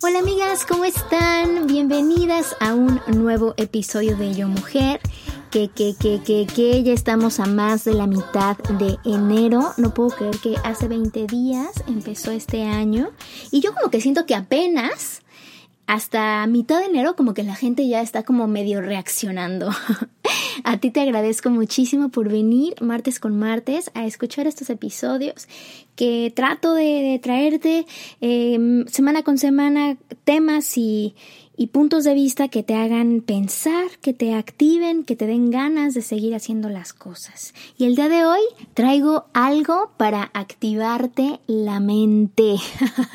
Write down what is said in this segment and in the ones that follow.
Hola amigas, ¿cómo están? Bienvenidas a un nuevo episodio de Yo Mujer. Que, que, que, que, que ya estamos a más de la mitad de enero. No puedo creer que hace 20 días empezó este año. Y yo como que siento que apenas hasta mitad de enero como que la gente ya está como medio reaccionando. a ti te agradezco muchísimo por venir martes con martes a escuchar estos episodios que trato de, traerte em, semana con semana temas y, y puntos de vista que te hagan pensar, que te activen, que te den ganas de seguir haciendo las cosas. Y el día de hoy traigo algo para activarte la mente.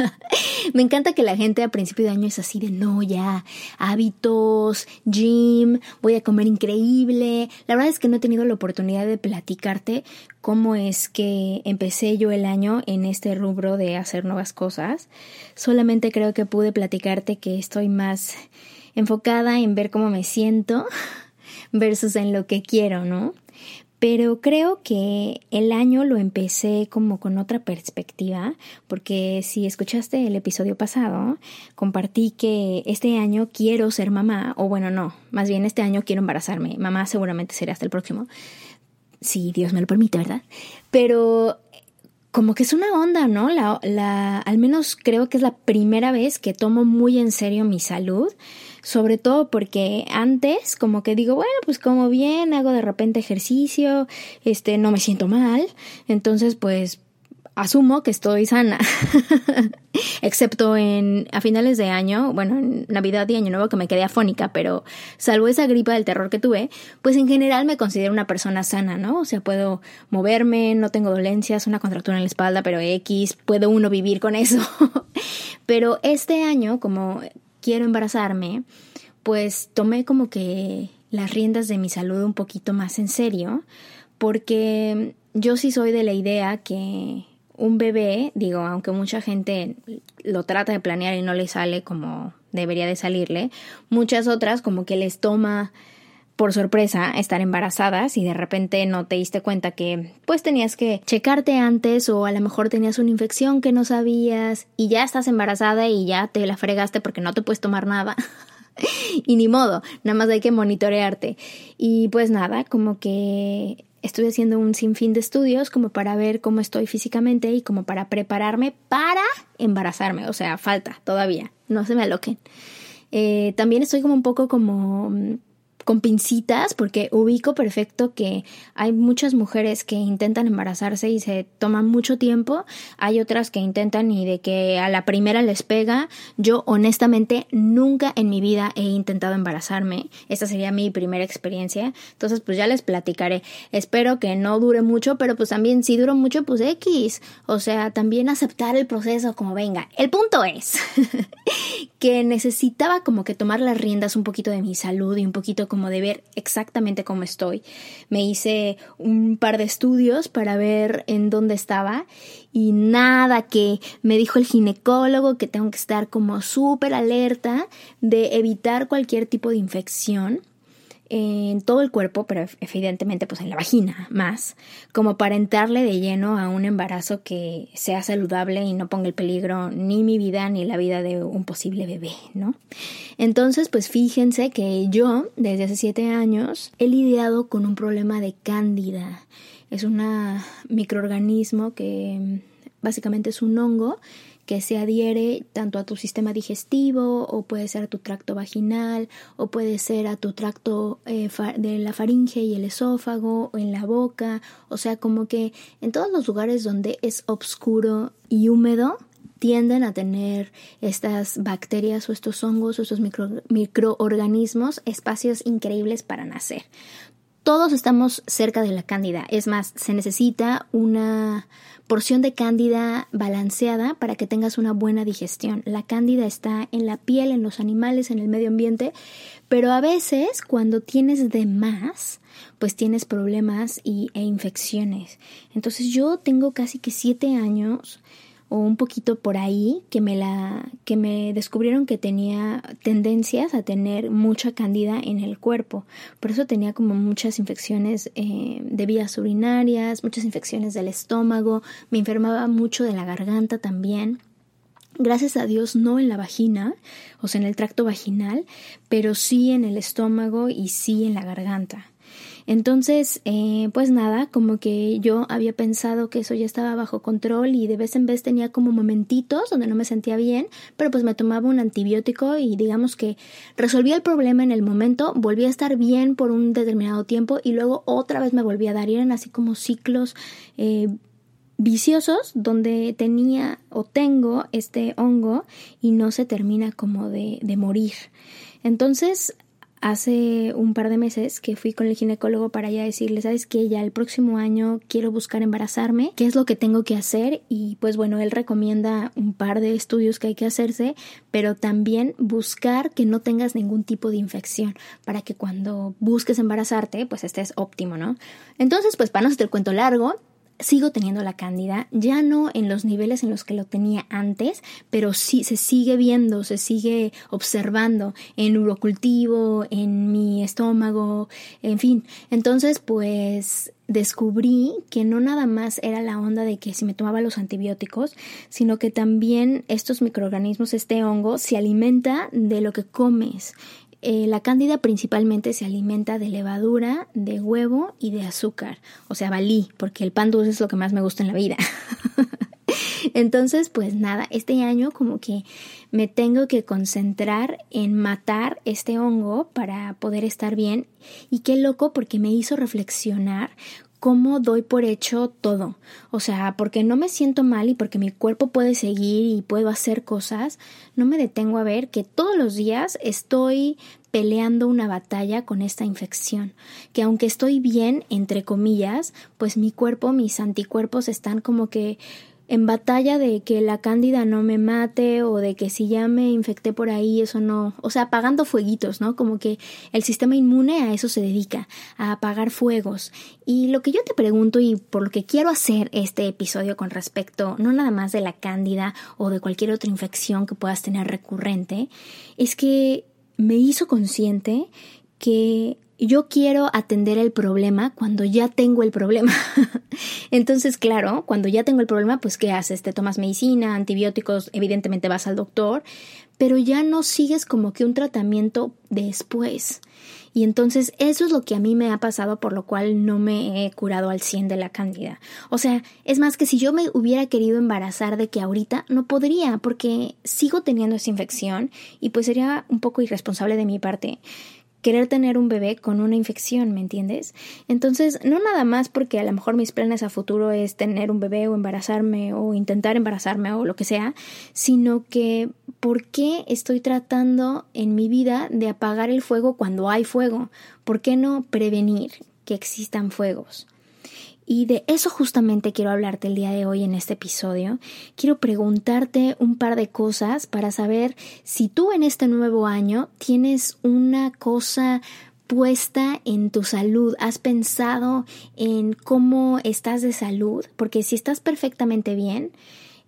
Me encanta que la gente a principio de año es así de no, ya, hábitos, gym, voy a comer increíble. La verdad es que no he tenido la oportunidad de platicarte cómo es que empecé yo el año en este rubro de hacer nuevas cosas. Solamente creo que pude platicarte que estoy más enfocada en ver cómo me siento versus en lo que quiero, ¿no? Pero creo que el año lo empecé como con otra perspectiva, porque si escuchaste el episodio pasado, compartí que este año quiero ser mamá, o bueno, no, más bien este año quiero embarazarme. Mamá seguramente será hasta el próximo si Dios me lo permite, ¿verdad? Pero como que es una onda, ¿no? La, la, al menos creo que es la primera vez que tomo muy en serio mi salud, sobre todo porque antes como que digo, bueno, pues como bien, hago de repente ejercicio, este, no me siento mal, entonces pues asumo que estoy sana, excepto en a finales de año, bueno, en Navidad y Año Nuevo que me quedé afónica, pero salvo esa gripa del terror que tuve, pues en general me considero una persona sana, ¿no? O sea, puedo moverme, no tengo dolencias, una contractura en la espalda, pero X, puedo uno vivir con eso. pero este año, como quiero embarazarme, pues tomé como que las riendas de mi salud un poquito más en serio, porque yo sí soy de la idea que un bebé, digo, aunque mucha gente lo trata de planear y no le sale como debería de salirle, muchas otras como que les toma por sorpresa estar embarazadas y de repente no te diste cuenta que pues tenías que checarte antes o a lo mejor tenías una infección que no sabías y ya estás embarazada y ya te la fregaste porque no te puedes tomar nada. y ni modo, nada más hay que monitorearte. Y pues nada, como que estoy haciendo un sinfín de estudios como para ver cómo estoy físicamente y como para prepararme para embarazarme. O sea, falta todavía, no se me aloquen. Eh, también estoy como un poco como mm, con pincitas porque ubico perfecto que hay muchas mujeres que intentan embarazarse y se toman mucho tiempo, hay otras que intentan y de que a la primera les pega. Yo honestamente nunca en mi vida he intentado embarazarme, esta sería mi primera experiencia, entonces pues ya les platicaré. Espero que no dure mucho, pero pues también si duro mucho pues X, o sea, también aceptar el proceso como venga. El punto es que necesitaba como que tomar las riendas un poquito de mi salud y un poquito como de ver exactamente cómo estoy. Me hice un par de estudios para ver en dónde estaba y nada que me dijo el ginecólogo que tengo que estar como súper alerta de evitar cualquier tipo de infección en todo el cuerpo, pero evidentemente pues en la vagina más, como para entrarle de lleno a un embarazo que sea saludable y no ponga en peligro ni mi vida ni la vida de un posible bebé, ¿no? Entonces pues fíjense que yo desde hace siete años he lidiado con un problema de cándida. Es un microorganismo que básicamente es un hongo que se adhiere tanto a tu sistema digestivo o puede ser a tu tracto vaginal o puede ser a tu tracto eh, de la faringe y el esófago o en la boca, o sea, como que en todos los lugares donde es oscuro y húmedo tienden a tener estas bacterias o estos hongos o estos microorganismos espacios increíbles para nacer. Todos estamos cerca de la cándida, es más, se necesita una porción de cándida balanceada para que tengas una buena digestión. La cándida está en la piel, en los animales, en el medio ambiente, pero a veces cuando tienes de más, pues tienes problemas y, e infecciones. Entonces yo tengo casi que siete años o un poquito por ahí que me la que me descubrieron que tenía tendencias a tener mucha candida en el cuerpo por eso tenía como muchas infecciones eh, de vías urinarias muchas infecciones del estómago me enfermaba mucho de la garganta también Gracias a Dios no en la vagina, o sea, en el tracto vaginal, pero sí en el estómago y sí en la garganta. Entonces, eh, pues nada, como que yo había pensado que eso ya estaba bajo control y de vez en vez tenía como momentitos donde no me sentía bien, pero pues me tomaba un antibiótico y digamos que resolvía el problema en el momento, volvía a estar bien por un determinado tiempo y luego otra vez me volvía a dar. Y eran así como ciclos eh, viciosos donde tenía o tengo este hongo y no se termina como de, de morir. Entonces, hace un par de meses que fui con el ginecólogo para ya decirle, sabes que ya el próximo año quiero buscar embarazarme, qué es lo que tengo que hacer y pues bueno, él recomienda un par de estudios que hay que hacerse, pero también buscar que no tengas ningún tipo de infección para que cuando busques embarazarte pues estés óptimo, ¿no? Entonces pues para no hacer el cuento largo, sigo teniendo la cándida, ya no en los niveles en los que lo tenía antes, pero sí se sigue viendo, se sigue observando en urocultivo, en mi estómago, en fin. Entonces, pues descubrí que no nada más era la onda de que si me tomaba los antibióticos, sino que también estos microorganismos, este hongo, se alimenta de lo que comes. Eh, la cándida principalmente se alimenta de levadura, de huevo y de azúcar, o sea, balí, porque el pan dulce es lo que más me gusta en la vida. Entonces, pues nada, este año como que me tengo que concentrar en matar este hongo para poder estar bien. Y qué loco porque me hizo reflexionar cómo doy por hecho todo. O sea, porque no me siento mal y porque mi cuerpo puede seguir y puedo hacer cosas, no me detengo a ver que todos los días estoy peleando una batalla con esta infección, que aunque estoy bien, entre comillas, pues mi cuerpo, mis anticuerpos están como que en batalla de que la cándida no me mate o de que si ya me infecté por ahí eso no, o sea, apagando fueguitos, ¿no? Como que el sistema inmune a eso se dedica, a apagar fuegos. Y lo que yo te pregunto y por lo que quiero hacer este episodio con respecto no nada más de la cándida o de cualquier otra infección que puedas tener recurrente, es que me hizo consciente que yo quiero atender el problema cuando ya tengo el problema. Entonces, claro, cuando ya tengo el problema, pues ¿qué haces? Te tomas medicina, antibióticos, evidentemente vas al doctor, pero ya no sigues como que un tratamiento después. Y entonces eso es lo que a mí me ha pasado por lo cual no me he curado al 100 de la cándida. O sea, es más que si yo me hubiera querido embarazar de que ahorita no podría porque sigo teniendo esa infección y pues sería un poco irresponsable de mi parte querer tener un bebé con una infección, ¿me entiendes? Entonces, no nada más porque a lo mejor mis planes a futuro es tener un bebé o embarazarme o intentar embarazarme o lo que sea, sino que ¿por qué estoy tratando en mi vida de apagar el fuego cuando hay fuego? ¿Por qué no prevenir que existan fuegos? Y de eso justamente quiero hablarte el día de hoy en este episodio. Quiero preguntarte un par de cosas para saber si tú en este nuevo año tienes una cosa puesta en tu salud, has pensado en cómo estás de salud, porque si estás perfectamente bien,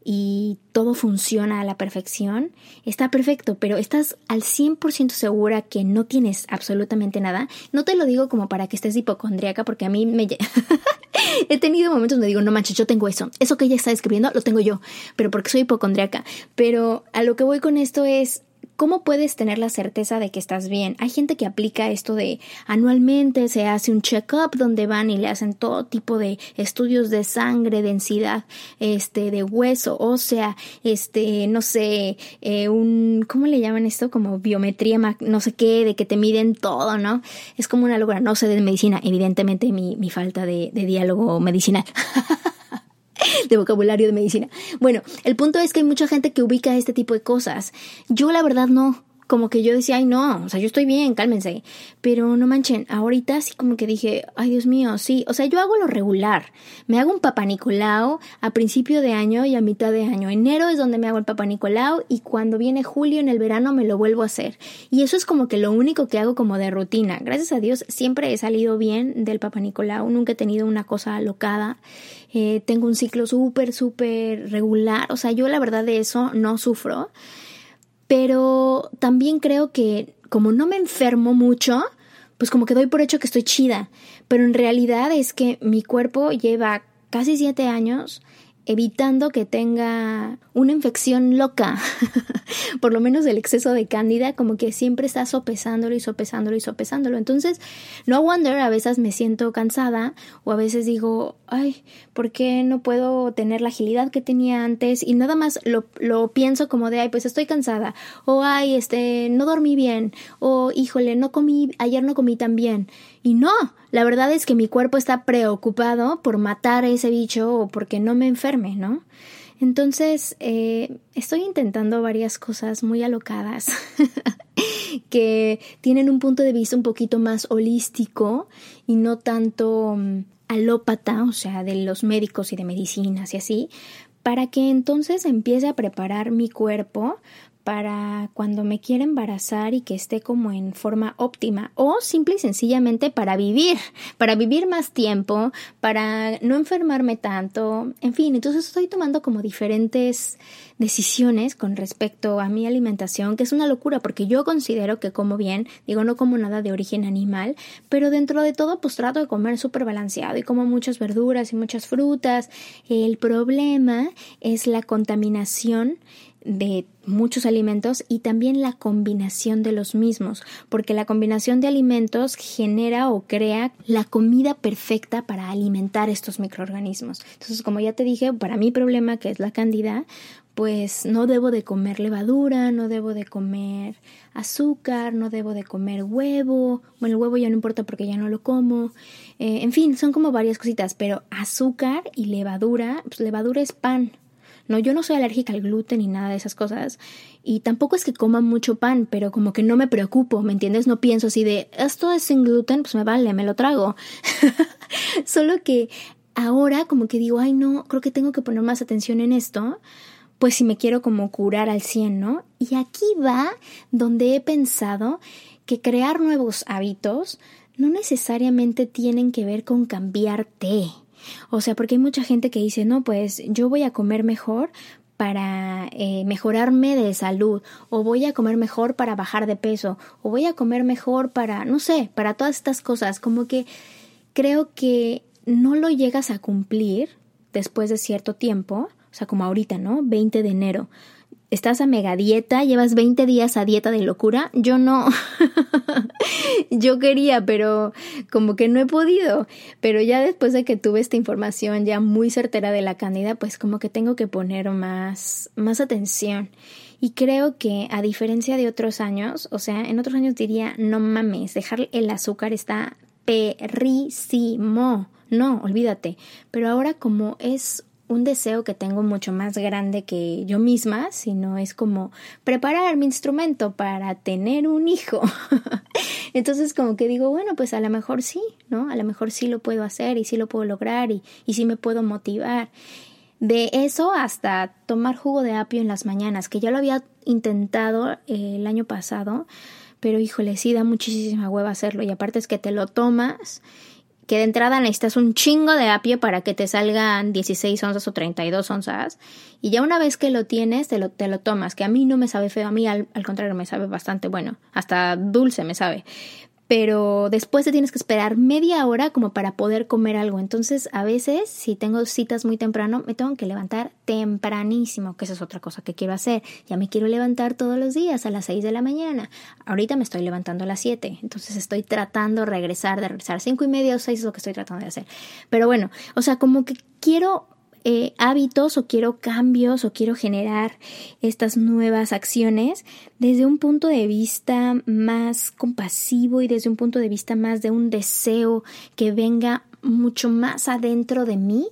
y todo funciona a la perfección, está perfecto, pero estás al 100% segura que no tienes absolutamente nada. No te lo digo como para que estés hipocondriaca, porque a mí me... He tenido momentos donde digo, no manches, yo tengo eso. Eso que ella está describiendo lo tengo yo, pero porque soy hipocondriaca. Pero a lo que voy con esto es, ¿Cómo puedes tener la certeza de que estás bien? Hay gente que aplica esto de anualmente se hace un check-up donde van y le hacen todo tipo de estudios de sangre, densidad, este, de hueso, ósea, este, no sé, eh, un, ¿cómo le llaman esto? Como biometría, no sé qué, de que te miden todo, ¿no? Es como una locura. No sé de medicina, evidentemente mi, mi falta de, de diálogo medicinal. de vocabulario de medicina. Bueno, el punto es que hay mucha gente que ubica este tipo de cosas. Yo la verdad no como que yo decía, ay no, o sea, yo estoy bien, cálmense. Pero no manchen, ahorita sí como que dije, ay Dios mío, sí, o sea, yo hago lo regular. Me hago un papá Nicolau a principio de año y a mitad de año. Enero es donde me hago el papá Nicolau y cuando viene julio en el verano me lo vuelvo a hacer. Y eso es como que lo único que hago como de rutina. Gracias a Dios siempre he salido bien del papá Nicolau, nunca he tenido una cosa alocada. Eh, tengo un ciclo súper, súper regular. O sea, yo la verdad de eso no sufro. Pero también creo que como no me enfermo mucho, pues como que doy por hecho que estoy chida. Pero en realidad es que mi cuerpo lleva casi siete años evitando que tenga una infección loca, por lo menos el exceso de cándida, como que siempre está sopesándolo y sopesándolo y sopesándolo. Entonces, no wonder, a veces me siento cansada o a veces digo, ay, ¿por qué no puedo tener la agilidad que tenía antes? Y nada más lo, lo pienso como de, ay, pues estoy cansada, o ay, este, no dormí bien, o híjole, no comí, ayer no comí tan bien. Y no, la verdad es que mi cuerpo está preocupado por matar a ese bicho o porque no me enferme, ¿no? Entonces, eh, estoy intentando varias cosas muy alocadas que tienen un punto de vista un poquito más holístico y no tanto mm, alópata, o sea, de los médicos y de medicinas y así, para que entonces empiece a preparar mi cuerpo para cuando me quiera embarazar y que esté como en forma óptima o simple y sencillamente para vivir, para vivir más tiempo, para no enfermarme tanto, en fin, entonces estoy tomando como diferentes decisiones con respecto a mi alimentación, que es una locura porque yo considero que como bien, digo no como nada de origen animal, pero dentro de todo pues trato de comer súper balanceado y como muchas verduras y muchas frutas. El problema es la contaminación de muchos alimentos y también la combinación de los mismos, porque la combinación de alimentos genera o crea la comida perfecta para alimentar estos microorganismos. Entonces, como ya te dije, para mi problema que es la candida, pues no debo de comer levadura, no debo de comer azúcar, no debo de comer huevo, bueno, el huevo ya no importa porque ya no lo como, eh, en fin, son como varias cositas, pero azúcar y levadura, pues levadura es pan, no, yo no soy alérgica al gluten ni nada de esas cosas. Y tampoco es que coma mucho pan, pero como que no me preocupo, ¿me entiendes? No pienso así de, esto es sin gluten, pues me vale, me lo trago. Solo que ahora como que digo, ay no, creo que tengo que poner más atención en esto, pues si me quiero como curar al 100, ¿no? Y aquí va donde he pensado que crear nuevos hábitos no necesariamente tienen que ver con cambiarte. O sea, porque hay mucha gente que dice, no, pues yo voy a comer mejor para eh, mejorarme de salud, o voy a comer mejor para bajar de peso, o voy a comer mejor para, no sé, para todas estas cosas. Como que creo que no lo llegas a cumplir después de cierto tiempo, o sea, como ahorita, ¿no? 20 de enero estás a mega dieta, llevas 20 días a dieta de locura. Yo no. Yo quería, pero como que no he podido. Pero ya después de que tuve esta información ya muy certera de la cándida, pues como que tengo que poner más, más atención. Y creo que a diferencia de otros años, o sea, en otros años diría, no mames, dejar el azúcar está perrísimo. No, olvídate. Pero ahora como es un deseo que tengo mucho más grande que yo misma, sino es como preparar mi instrumento para tener un hijo. Entonces como que digo, bueno, pues a lo mejor sí, ¿no? A lo mejor sí lo puedo hacer y sí lo puedo lograr y, y sí me puedo motivar. De eso hasta tomar jugo de apio en las mañanas, que ya lo había intentado eh, el año pasado, pero híjole, sí da muchísima hueva hacerlo y aparte es que te lo tomas que de entrada necesitas un chingo de apio para que te salgan 16 onzas o 32 onzas. Y ya una vez que lo tienes, te lo, te lo tomas. Que a mí no me sabe feo, a mí al, al contrario me sabe bastante bueno. Hasta dulce me sabe pero después te tienes que esperar media hora como para poder comer algo. Entonces, a veces, si tengo citas muy temprano, me tengo que levantar tempranísimo, que esa es otra cosa que quiero hacer. Ya me quiero levantar todos los días a las 6 de la mañana. Ahorita me estoy levantando a las 7, entonces estoy tratando de regresar, de regresar. Cinco y media o 6 es lo que estoy tratando de hacer. Pero bueno, o sea, como que quiero eh, hábitos o quiero cambios o quiero generar estas nuevas acciones desde un punto de vista más compasivo y desde un punto de vista más de un deseo que venga mucho más adentro de mí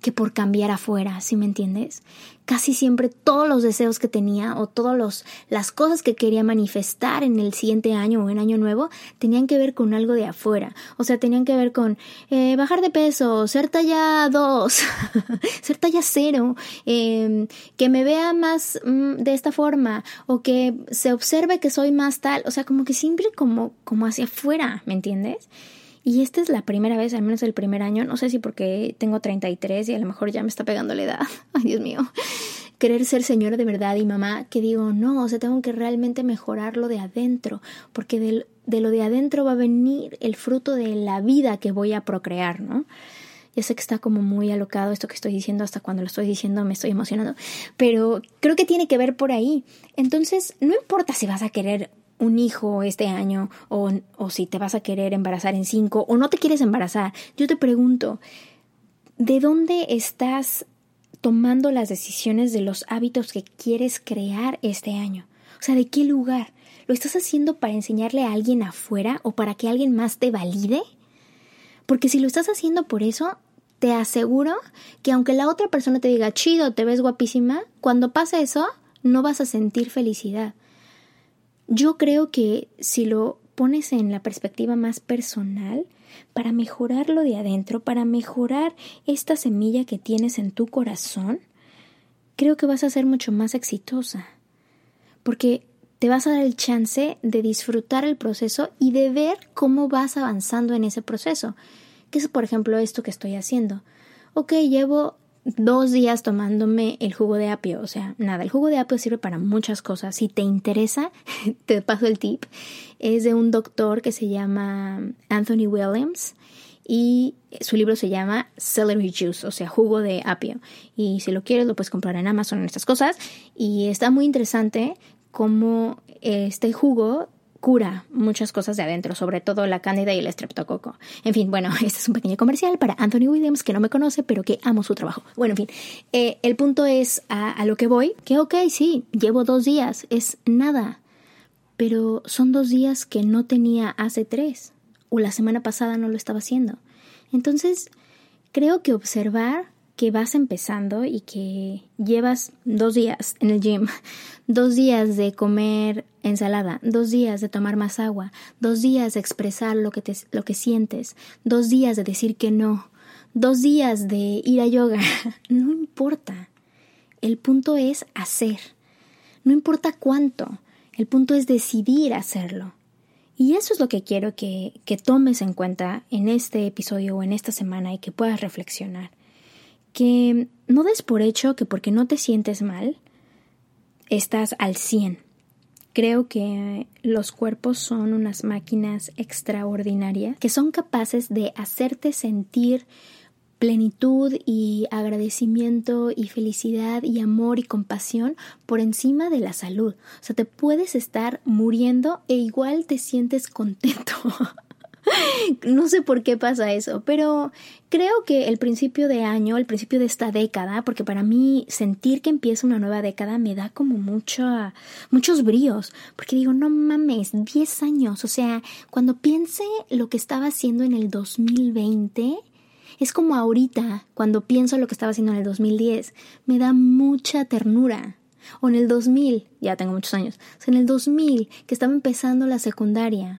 que por cambiar afuera, ¿sí me entiendes? Casi siempre todos los deseos que tenía o todas las cosas que quería manifestar en el siguiente año o en año nuevo tenían que ver con algo de afuera. O sea, tenían que ver con eh, bajar de peso, ser talla 2, ser talla 0, em, que me vea más mm, de esta forma o que se observe que soy más tal. O sea, como que siempre como, como hacia afuera, ¿me entiendes? Y esta es la primera vez, al menos el primer año, no sé si porque tengo 33 y a lo mejor ya me está pegando la edad, ay Dios mío, querer ser señora de verdad y mamá, que digo, no, o sea, tengo que realmente mejorar lo de adentro, porque de lo de adentro va a venir el fruto de la vida que voy a procrear, ¿no? Ya sé que está como muy alocado esto que estoy diciendo, hasta cuando lo estoy diciendo me estoy emocionando, pero creo que tiene que ver por ahí. Entonces, no importa si vas a querer un hijo este año o, o si te vas a querer embarazar en cinco o no te quieres embarazar, yo te pregunto, ¿de dónde estás tomando las decisiones de los hábitos que quieres crear este año? O sea, ¿de qué lugar? ¿Lo estás haciendo para enseñarle a alguien afuera o para que alguien más te valide? Porque si lo estás haciendo por eso, te aseguro que aunque la otra persona te diga chido, te ves guapísima, cuando pasa eso, no vas a sentir felicidad. Yo creo que si lo pones en la perspectiva más personal, para mejorar lo de adentro, para mejorar esta semilla que tienes en tu corazón, creo que vas a ser mucho más exitosa. Porque te vas a dar el chance de disfrutar el proceso y de ver cómo vas avanzando en ese proceso. Que es, por ejemplo, esto que estoy haciendo. Ok, llevo dos días tomándome el jugo de apio. O sea, nada, el jugo de apio sirve para muchas cosas. Si te interesa, te paso el tip. Es de un doctor que se llama Anthony Williams y su libro se llama Celery Juice, o sea, jugo de apio. Y si lo quieres, lo puedes comprar en Amazon en estas cosas. Y está muy interesante cómo este jugo cura muchas cosas de adentro, sobre todo la cándida y el estreptococo. En fin, bueno, este es un pequeño comercial para Anthony Williams, que no me conoce, pero que amo su trabajo. Bueno, en fin, eh, el punto es a, a lo que voy, que ok, sí, llevo dos días, es nada, pero son dos días que no tenía hace tres, o la semana pasada no lo estaba haciendo. Entonces, creo que observar que vas empezando y que llevas dos días en el gym, dos días de comer ensalada, dos días de tomar más agua, dos días de expresar lo que, te, lo que sientes, dos días de decir que no, dos días de ir a yoga, no importa. El punto es hacer. No importa cuánto, el punto es decidir hacerlo. Y eso es lo que quiero que, que tomes en cuenta en este episodio o en esta semana y que puedas reflexionar que no des por hecho que porque no te sientes mal, estás al 100. Creo que los cuerpos son unas máquinas extraordinarias que son capaces de hacerte sentir plenitud y agradecimiento y felicidad y amor y compasión por encima de la salud. O sea, te puedes estar muriendo e igual te sientes contento. no sé por qué pasa eso, pero creo que el principio de año, el principio de esta década, porque para mí sentir que empieza una nueva década me da como mucho, muchos bríos, porque digo, no mames, 10 años, o sea, cuando piense lo que estaba haciendo en el 2020, es como ahorita, cuando pienso lo que estaba haciendo en el 2010, me da mucha ternura. O en el 2000, ya tengo muchos años, o sea, en el 2000, que estaba empezando la secundaria,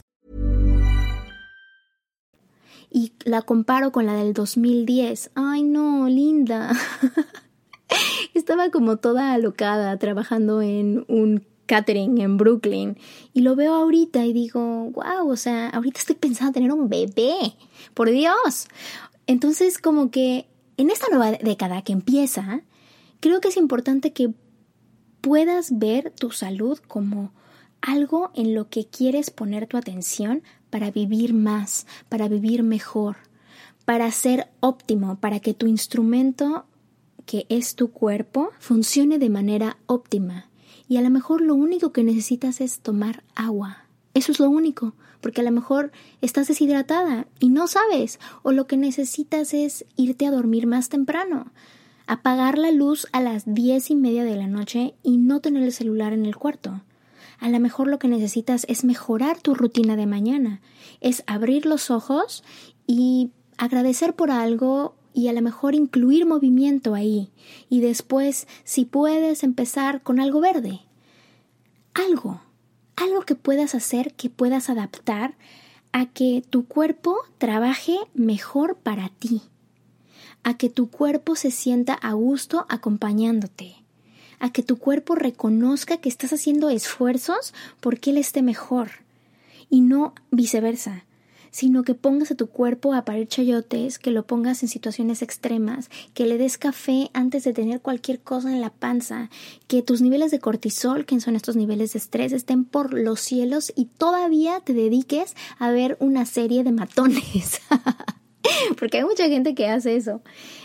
Y la comparo con la del 2010. Ay, no, linda. Estaba como toda alocada trabajando en un catering en Brooklyn y lo veo ahorita y digo, wow, o sea, ahorita estoy pensando en tener un bebé. Por Dios. Entonces, como que en esta nueva década que empieza, creo que es importante que puedas ver tu salud como algo en lo que quieres poner tu atención para vivir más, para vivir mejor, para ser óptimo, para que tu instrumento, que es tu cuerpo, funcione de manera óptima. Y a lo mejor lo único que necesitas es tomar agua. Eso es lo único, porque a lo mejor estás deshidratada y no sabes, o lo que necesitas es irte a dormir más temprano, apagar la luz a las diez y media de la noche y no tener el celular en el cuarto. A lo mejor lo que necesitas es mejorar tu rutina de mañana, es abrir los ojos y agradecer por algo y a lo mejor incluir movimiento ahí y después si puedes empezar con algo verde. Algo, algo que puedas hacer, que puedas adaptar a que tu cuerpo trabaje mejor para ti, a que tu cuerpo se sienta a gusto acompañándote a que tu cuerpo reconozca que estás haciendo esfuerzos porque él esté mejor y no viceversa sino que pongas a tu cuerpo a parir chayotes, que lo pongas en situaciones extremas, que le des café antes de tener cualquier cosa en la panza, que tus niveles de cortisol, que son estos niveles de estrés, estén por los cielos y todavía te dediques a ver una serie de matones. Porque hay mucha gente que hace eso.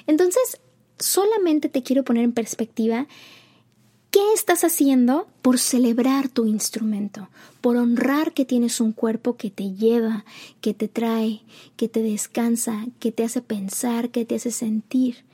Entonces, solamente te quiero poner en perspectiva ¿Qué estás haciendo por celebrar tu instrumento? Por honrar que tienes un cuerpo que te lleva, que te trae, que te descansa, que te hace pensar, que te hace sentir.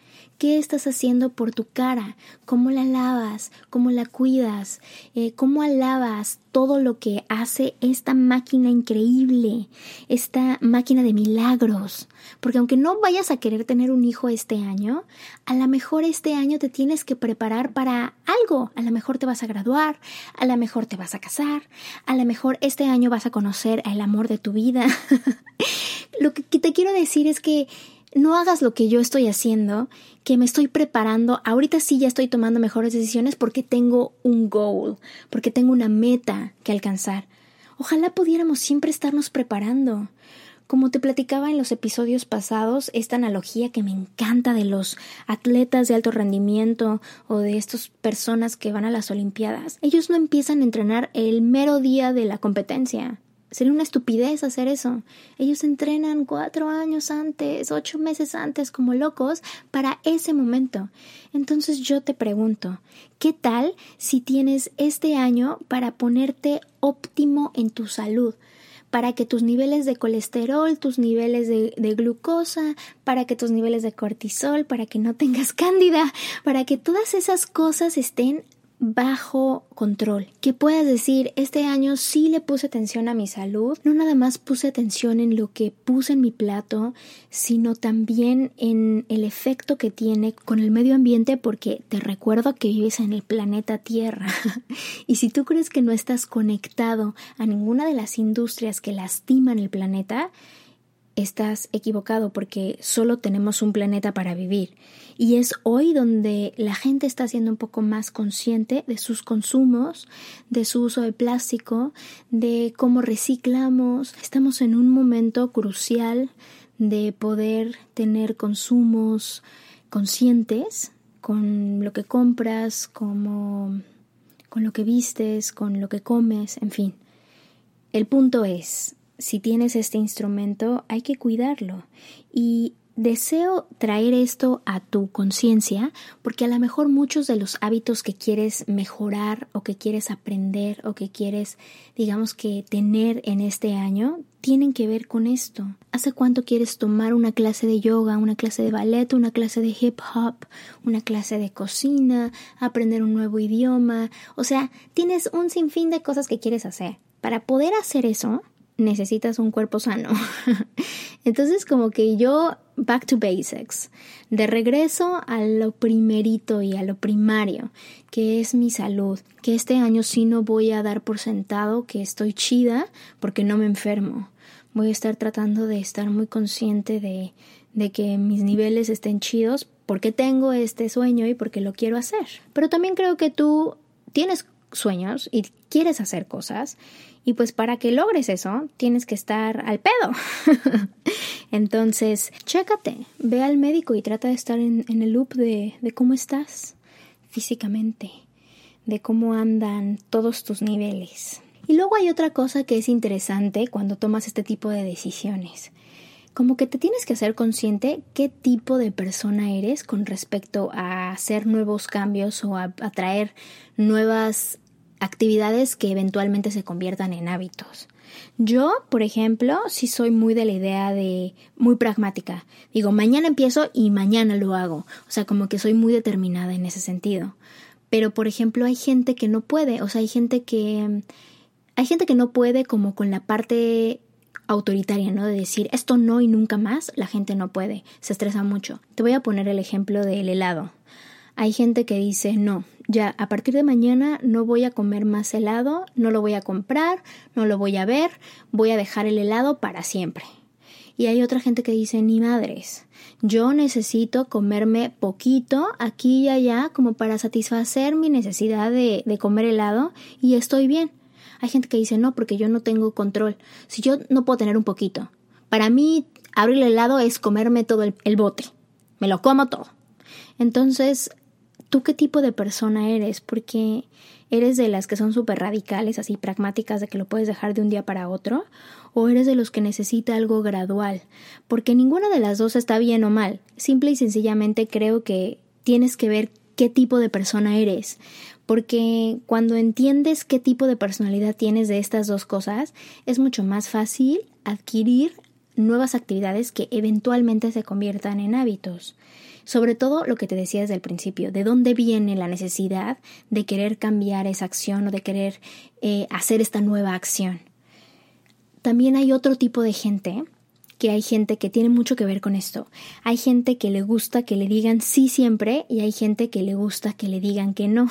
¿Qué estás haciendo por tu cara? ¿Cómo la lavas? ¿Cómo la cuidas? Eh, ¿Cómo alabas todo lo que hace esta máquina increíble? Esta máquina de milagros. Porque aunque no vayas a querer tener un hijo este año, a lo mejor este año te tienes que preparar para algo. A lo mejor te vas a graduar, a lo mejor te vas a casar, a lo mejor este año vas a conocer el amor de tu vida. lo que te quiero decir es que no hagas lo que yo estoy haciendo, que me estoy preparando, ahorita sí ya estoy tomando mejores decisiones porque tengo un goal, porque tengo una meta que alcanzar. Ojalá pudiéramos siempre estarnos preparando. Como te platicaba en los episodios pasados, esta analogía que me encanta de los atletas de alto rendimiento o de estas personas que van a las Olimpiadas, ellos no empiezan a entrenar el mero día de la competencia. Sería una estupidez hacer eso. Ellos entrenan cuatro años antes, ocho meses antes como locos para ese momento. Entonces yo te pregunto, ¿qué tal si tienes este año para ponerte óptimo en tu salud? para que tus niveles de colesterol, tus niveles de, de, glucosa, para que tus niveles de cortisol, para que no tengas cándida, para que todas esas cosas estén bajo control. Que puedas decir, este año sí le puse atención a mi salud, no nada más puse atención en lo que puse en mi plato, sino también en el efecto que tiene con el medio ambiente porque te recuerdo que vives en el planeta Tierra. y si tú crees que no estás conectado a ninguna de las industrias que lastiman el planeta, estás equivocado porque solo tenemos un planeta para vivir. Y es hoy donde la gente está siendo un poco más consciente de sus consumos, de su uso de plástico, de cómo reciclamos. Estamos en un momento crucial de poder tener consumos conscientes con lo que compras, con lo que vistes, con lo que comes, en fin. El punto es, si tienes este instrumento hay que cuidarlo y deseo traer esto a tu conciencia porque a lo mejor muchos de los hábitos que quieres mejorar o que quieres aprender o que quieres, digamos que tener en este año, tienen que ver con esto. ¿Hace cuánto quieres tomar una clase de yoga, una clase de ballet, una clase de hip hop, una clase de cocina, aprender un nuevo idioma? O sea, tienes un sinfín de cosas que quieres hacer. Para poder hacer eso, necesitas un cuerpo sano. Entonces como que yo back to basics, de regreso a lo primerito y a lo primario, que es mi salud, que este año sí no voy a dar por sentado que estoy chida porque no me enfermo. Voy a estar tratando de estar muy consciente de, de que mis niveles estén chidos porque tengo este sueño y porque lo quiero hacer. Pero también creo que tú tienes sueños y quieres hacer cosas y pues para que logres eso, tienes que estar al pedo. Entonces, chécate, ve al médico y trata de estar en, el loop de, de cómo estás físicamente, de cómo andan todos tus niveles. Y luego hay otra cosa que es interesante cuando tomas este tipo de decisiones. Como que te tienes que hacer consciente qué tipo de persona eres con respecto a hacer nuevos cambios o a, a traer nuevas actividades que eventualmente se conviertan en hábitos. Yo, por ejemplo, sí soy muy de la idea de muy pragmática. Digo, mañana empiezo y mañana lo hago. O sea, como que soy muy determinada en ese sentido. Pero, por ejemplo, hay gente que no puede. O sea, hay gente que... Hay gente que no puede como con la parte autoritaria, ¿no? De decir esto no y nunca más, la gente no puede, se estresa mucho. Te voy a poner el ejemplo del helado. Hay gente que dice, no, ya a partir de mañana no voy a comer más helado, no lo voy a comprar, no lo voy a ver, voy a dejar el helado para siempre. Y hay otra gente que dice, ni madres, yo necesito comerme poquito aquí y allá como para satisfacer mi necesidad de, de comer helado y estoy bien. Hay gente que dice, no, porque yo no tengo control. Si yo no puedo tener un poquito. Para mí, abrir el helado es comerme todo el, el bote. Me lo como todo. Entonces, ¿tú qué tipo de persona eres? Porque eres de las que son súper radicales, así pragmáticas, de que lo puedes dejar de un día para otro, o eres de los que necesita algo gradual, porque ninguna de las dos está bien o mal. Simple y sencillamente creo que tienes que ver qué tipo de persona eres, porque cuando entiendes qué tipo de personalidad tienes de estas dos cosas, es mucho más fácil adquirir nuevas actividades que eventualmente se conviertan en hábitos. Sobre todo lo que te decía desde el principio, de dónde viene la necesidad de querer cambiar esa acción o de querer eh, hacer esta nueva acción. También hay otro tipo de gente que hay gente que tiene mucho que ver con esto. Hay gente que le gusta que le digan sí siempre y hay gente que le gusta que le digan que no.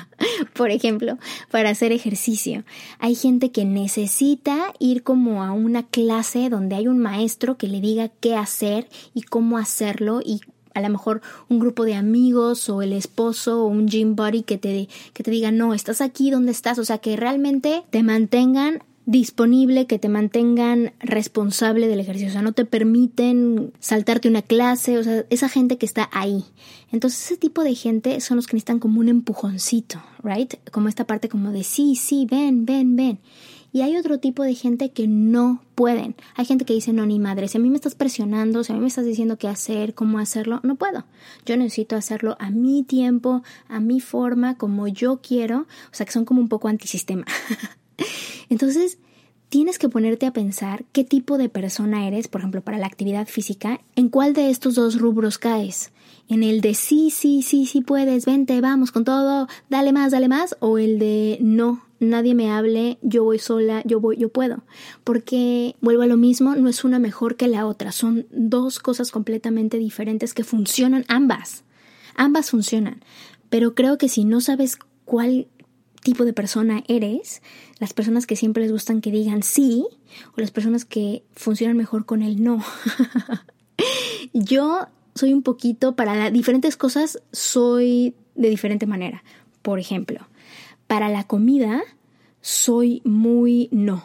Por ejemplo, para hacer ejercicio. Hay gente que necesita ir como a una clase donde hay un maestro que le diga qué hacer y cómo hacerlo y a lo mejor un grupo de amigos o el esposo o un gym buddy que te, que te diga, no, estás aquí donde estás, o sea, que realmente te mantengan disponible, que te mantengan responsable del ejercicio, o sea, no te permiten saltarte una clase, o sea, esa gente que está ahí. Entonces, ese tipo de gente son los que necesitan como un empujoncito, right? Como esta parte como de sí, sí, ven, ven, ven. Y hay otro tipo de gente que no pueden. Hay gente que dice, no, ni madre, si a mí me estás presionando, si a mí me estás diciendo qué hacer, cómo hacerlo, no puedo. Yo necesito hacerlo a mi tiempo, a mi forma, como yo quiero. O sea, que son como un poco antisistema. Entonces, tienes que ponerte a pensar qué tipo de persona eres, por ejemplo, para la actividad física, en cuál de estos dos rubros caes. En el de sí, sí, sí, sí puedes, vente, vamos con todo, dale más, dale más, o el de no, nadie me hable, yo voy sola, yo voy, yo puedo. Porque vuelvo a lo mismo, no es una mejor que la otra, son dos cosas completamente diferentes que funcionan ambas. Ambas funcionan. Pero creo que si no sabes cuál tipo de persona eres, las personas que siempre les gustan que digan sí, o las personas que funcionan mejor con el no. yo soy un poquito, para diferentes cosas, soy de diferente manera. Por ejemplo, para la comida soy muy no.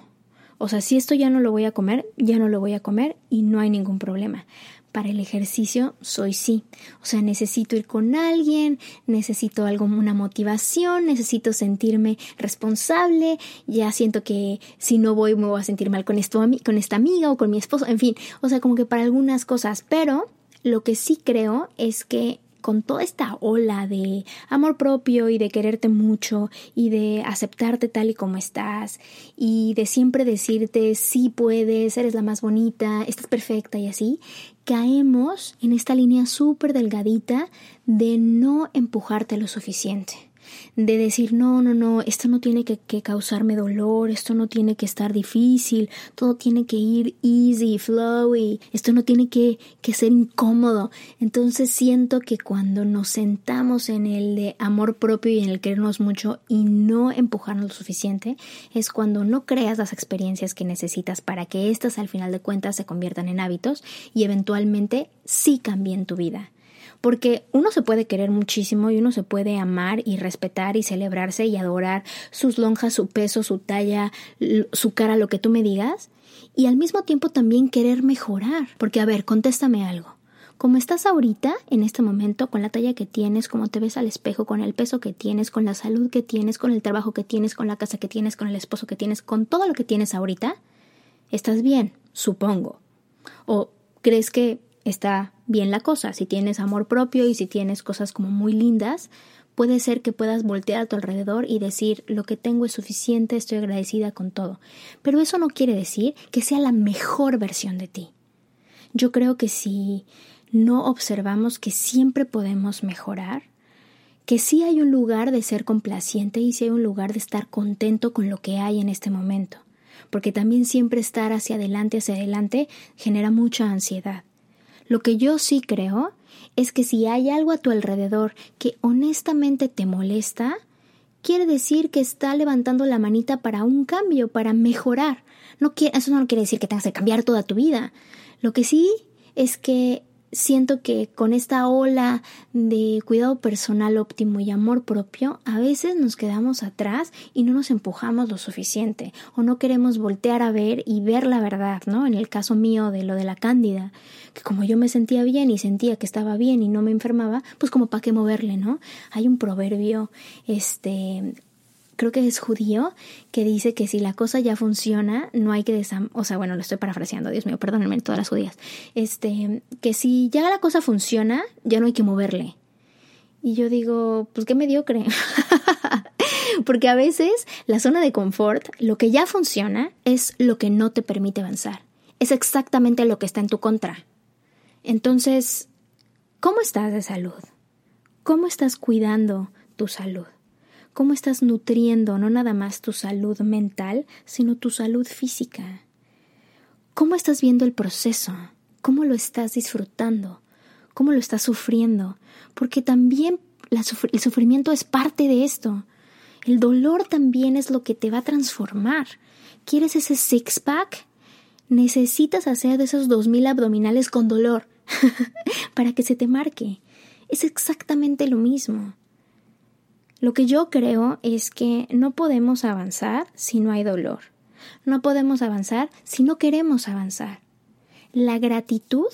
O sea, si esto ya no lo voy a comer, ya no lo voy a comer y no hay ningún problema. Para el ejercicio soy sí. O sea, necesito ir con alguien, necesito algo, una motivación, necesito sentirme responsable, ya siento que si no voy me voy a sentir mal con esto con esta amiga o con mi esposo, en fin, o sea, como que para algunas cosas, pero Lo que sí creo es que con toda esta ola de amor propio y de quererte mucho y de aceptarte tal y como estás y de siempre decirte sí puedes, eres la más bonita, estás perfecta y así, caemos en esta línea súper delgadita de no empujarte lo suficiente de decir, no, no, no, esto no tiene que, causarme dolor, esto no tiene que estar difícil, todo tiene que ir easy, flowy, esto no tiene que, que ser incómodo. Entonces siento que cuando nos sentamos en el de amor propio y en el querernos mucho y no empujarnos lo suficiente, es cuando no creas las experiencias que necesitas para que éstas al final de cuentas se conviertan en hábitos y eventualmente sí cambien tu vida porque uno se puede querer muchísimo y uno se puede amar y respetar y celebrarse y adorar sus lonjas, su peso, su talla, su cara, lo que tú me digas, y al mismo tiempo también querer mejorar, porque a ver, contéstame algo. Como estás ahorita, en este momento, con la talla que tienes, como te ves al espejo, con el peso que tienes, con la salud que tienes, con el trabajo que tienes, con la casa que tienes, con el esposo que tienes, con todo lo que tienes ahorita, estás bien, supongo. ¿O crees que está bien la cosa. Si tienes amor propio y si tienes cosas como muy lindas, puede ser que puedas voltear a tu alrededor y decir lo que tengo es suficiente, estoy agradecida con todo. Pero eso no quiere decir que sea la mejor versión de ti. Yo creo que si no observamos que siempre podemos mejorar, que sí hay un lugar de ser complaciente y sí hay un lugar de estar contento con lo que hay en este momento, porque también siempre estar hacia adelante, hacia adelante, genera mucha ansiedad. Lo que yo sí creo es que si hay algo a tu alrededor que honestamente te molesta, quiere decir que está levantando la manita para un cambio, para mejorar. No eso no quiere decir que tengas que cambiar toda tu vida. Lo que sí es que siento que con esta ola de cuidado personal óptimo y amor propio, a veces nos quedamos atrás y no nos empujamos lo suficiente o no queremos voltear a ver y ver la verdad, ¿no? En el caso mío de lo de la cándida, que como yo me sentía bien y sentía que estaba bien y no me enfermaba, pues como para qué moverle, ¿no? Hay un proverbio este creo que es judío, que dice que si la cosa ya funciona, no hay que desam... O sea, bueno, lo estoy parafraseando, Dios mío, perdónenme todas las judías. Este, que si ya la cosa funciona, ya no hay que moverle. Y yo digo, pues qué mediocre. Porque a veces la zona de confort, lo que ya funciona, es lo que no te permite avanzar. Es exactamente lo que está en tu contra. Entonces, ¿cómo estás de salud? ¿Cómo estás cuidando tu salud? Cómo estás nutriendo no nada más tu salud mental, sino tu salud física. ¿Cómo estás viendo el proceso? ¿Cómo lo estás disfrutando? ¿Cómo lo estás sufriendo? Porque también el sufrimiento es parte de esto. El dolor también es lo que te va a transformar. ¿Quieres ese six-pack? Necesitas hacer de esos dos mil abdominales con dolor para que se te marque. Es exactamente lo mismo. Lo que yo creo es que no podemos avanzar si no hay dolor. No podemos avanzar si no queremos avanzar. La gratitud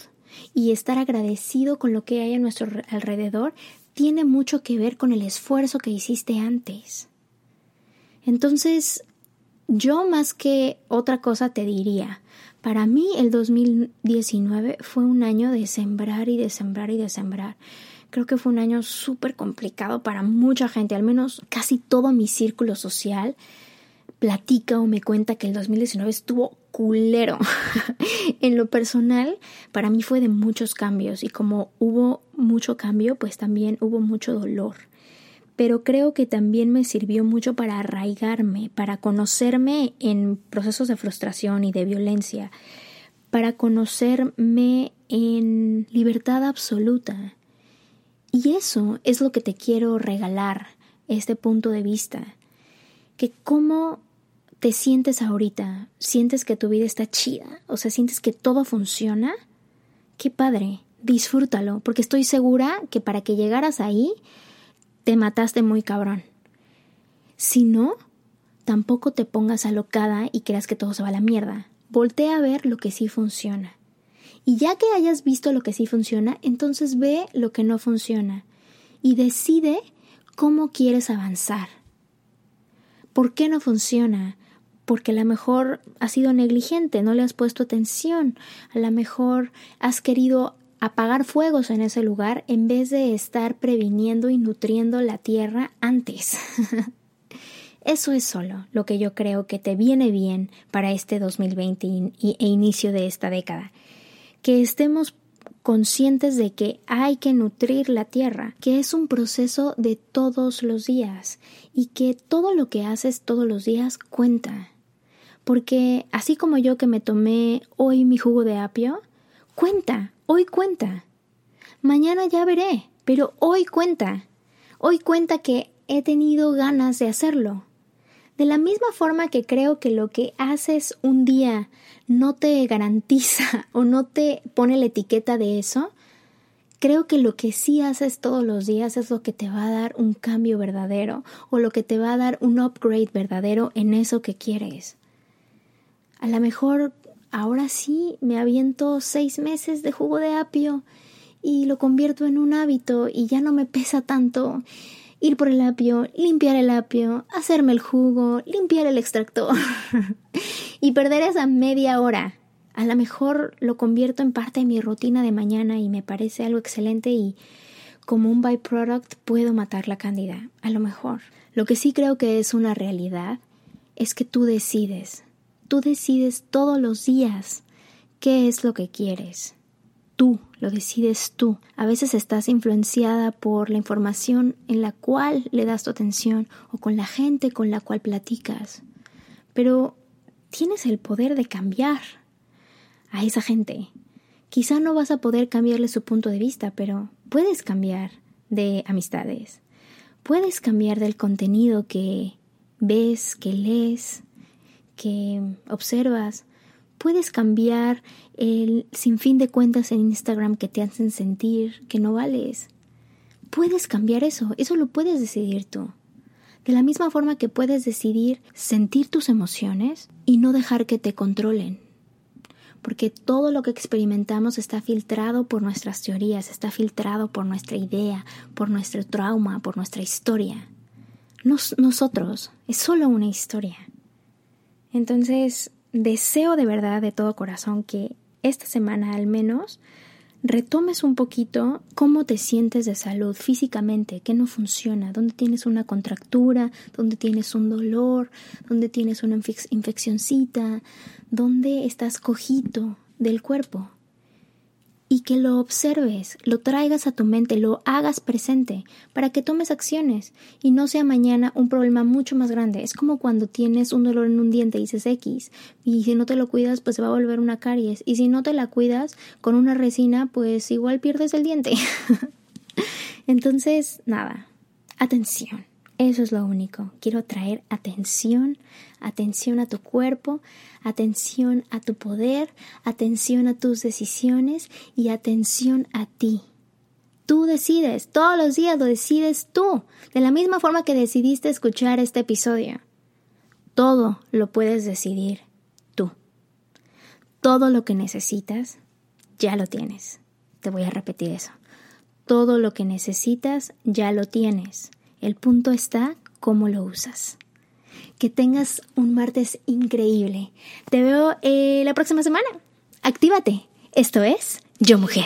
y estar agradecido con lo que hay a nuestro alrededor tiene mucho que ver con el esfuerzo que hiciste antes. Entonces, yo más que otra cosa te diría, para mí el 2019 fue un año de sembrar y de sembrar y de sembrar. Creo que fue un año súper complicado para mucha gente, al menos casi todo mi círculo social platica o me cuenta que el 2019 estuvo culero. en lo personal, para mí fue de muchos cambios y como hubo mucho cambio, pues también hubo mucho dolor. Pero creo que también me sirvió mucho para arraigarme, para conocerme en procesos de frustración y de violencia, para conocerme en libertad absoluta, y eso es lo que te quiero regalar, este punto de vista. Que cómo te sientes ahorita, sientes que tu vida está chida, o sea, sientes que todo funciona, qué padre, disfrútalo, porque estoy segura que para que llegaras ahí, te mataste muy cabrón. Si no, tampoco te pongas alocada y creas que todo se va a la mierda. Voltea a ver lo que sí funciona. Y ya que hayas visto lo que sí funciona, entonces ve lo que no funciona y decide cómo quieres avanzar. ¿Por qué no funciona? Porque a lo mejor has sido negligente, no le has puesto atención, a lo mejor has querido apagar fuegos en ese lugar en vez de estar previniendo y nutriendo la tierra antes. Eso es solo lo que yo creo que te viene bien para este 2020 e inicio de esta década. Que estemos conscientes de que hay que nutrir la tierra, que es un proceso de todos los días y que todo lo que haces todos los días cuenta. Porque así como yo que me tomé hoy mi jugo de apio, cuenta, hoy cuenta. Mañana ya veré, pero hoy cuenta. Hoy cuenta que he tenido ganas de hacerlo. De la misma forma que creo que lo que haces un día no te garantiza o no te pone la etiqueta de eso, creo que lo que sí haces todos los días es lo que te va a dar un cambio verdadero o lo que te va a dar un upgrade verdadero en eso que quieres. A lo mejor ahora sí me aviento seis meses de jugo de apio y lo convierto en un hábito y ya no me pesa tanto ir por el apio, limpiar el apio, hacerme el jugo, limpiar el extractor y perder esa media hora. A lo mejor lo convierto en parte de mi rutina de mañana y me parece algo excelente y como un byproduct puedo matar la cándida. A lo mejor. Lo que sí creo que es una realidad es que tú decides. Tú decides todos los días qué es lo que quieres tú, lo decides tú. A veces estás influenciada por la información en la cual le das tu atención o con la gente con la cual platicas. Pero tienes el poder de cambiar a esa gente. Quizá no vas a poder cambiarle su punto de vista, pero puedes cambiar de amistades. Puedes cambiar del contenido que ves, que lees, que observas puedes cambiar el sinfín de cuentas en Instagram que te hacen sentir que no vales. Puedes cambiar eso, eso lo puedes decidir tú. De la misma forma que puedes decidir sentir tus emociones y no dejar que te controlen. Porque todo lo que experimentamos está filtrado por nuestras teorías, está filtrado por nuestra idea, por nuestro trauma, por nuestra historia. nosotros, es solo una historia. Entonces, deseo de verdad, de todo corazón, que esta semana al menos retomes un poquito cómo te sientes de salud físicamente, qué no funciona, dónde tienes una contractura, dónde tienes un dolor, dónde tienes una infeccióncita, dónde estás cojito del cuerpo y que lo observes, lo traigas a tu mente, lo hagas presente, para que tomes acciones y no sea mañana un problema mucho más grande. Es como cuando tienes un dolor en un diente y dices X, y si no te lo cuidas, pues se va a volver una caries, y si no te la cuidas con una resina, pues igual pierdes el diente. Entonces, nada, atención. Eso es lo único. Quiero traer atención, atención a tu cuerpo, atención a tu poder, atención a tus decisiones y atención a ti. Tú decides, todos los días lo decides tú, de la misma forma que decidiste escuchar este episodio. Todo lo puedes decidir tú. Todo lo que necesitas, ya lo tienes. Te voy a repetir eso. Todo lo que necesitas, ya lo tienes. El punto está cómo lo usas. Que tengas un martes increíble. Te veo eh, la próxima semana. Actívate. Esto es Yo Mujer.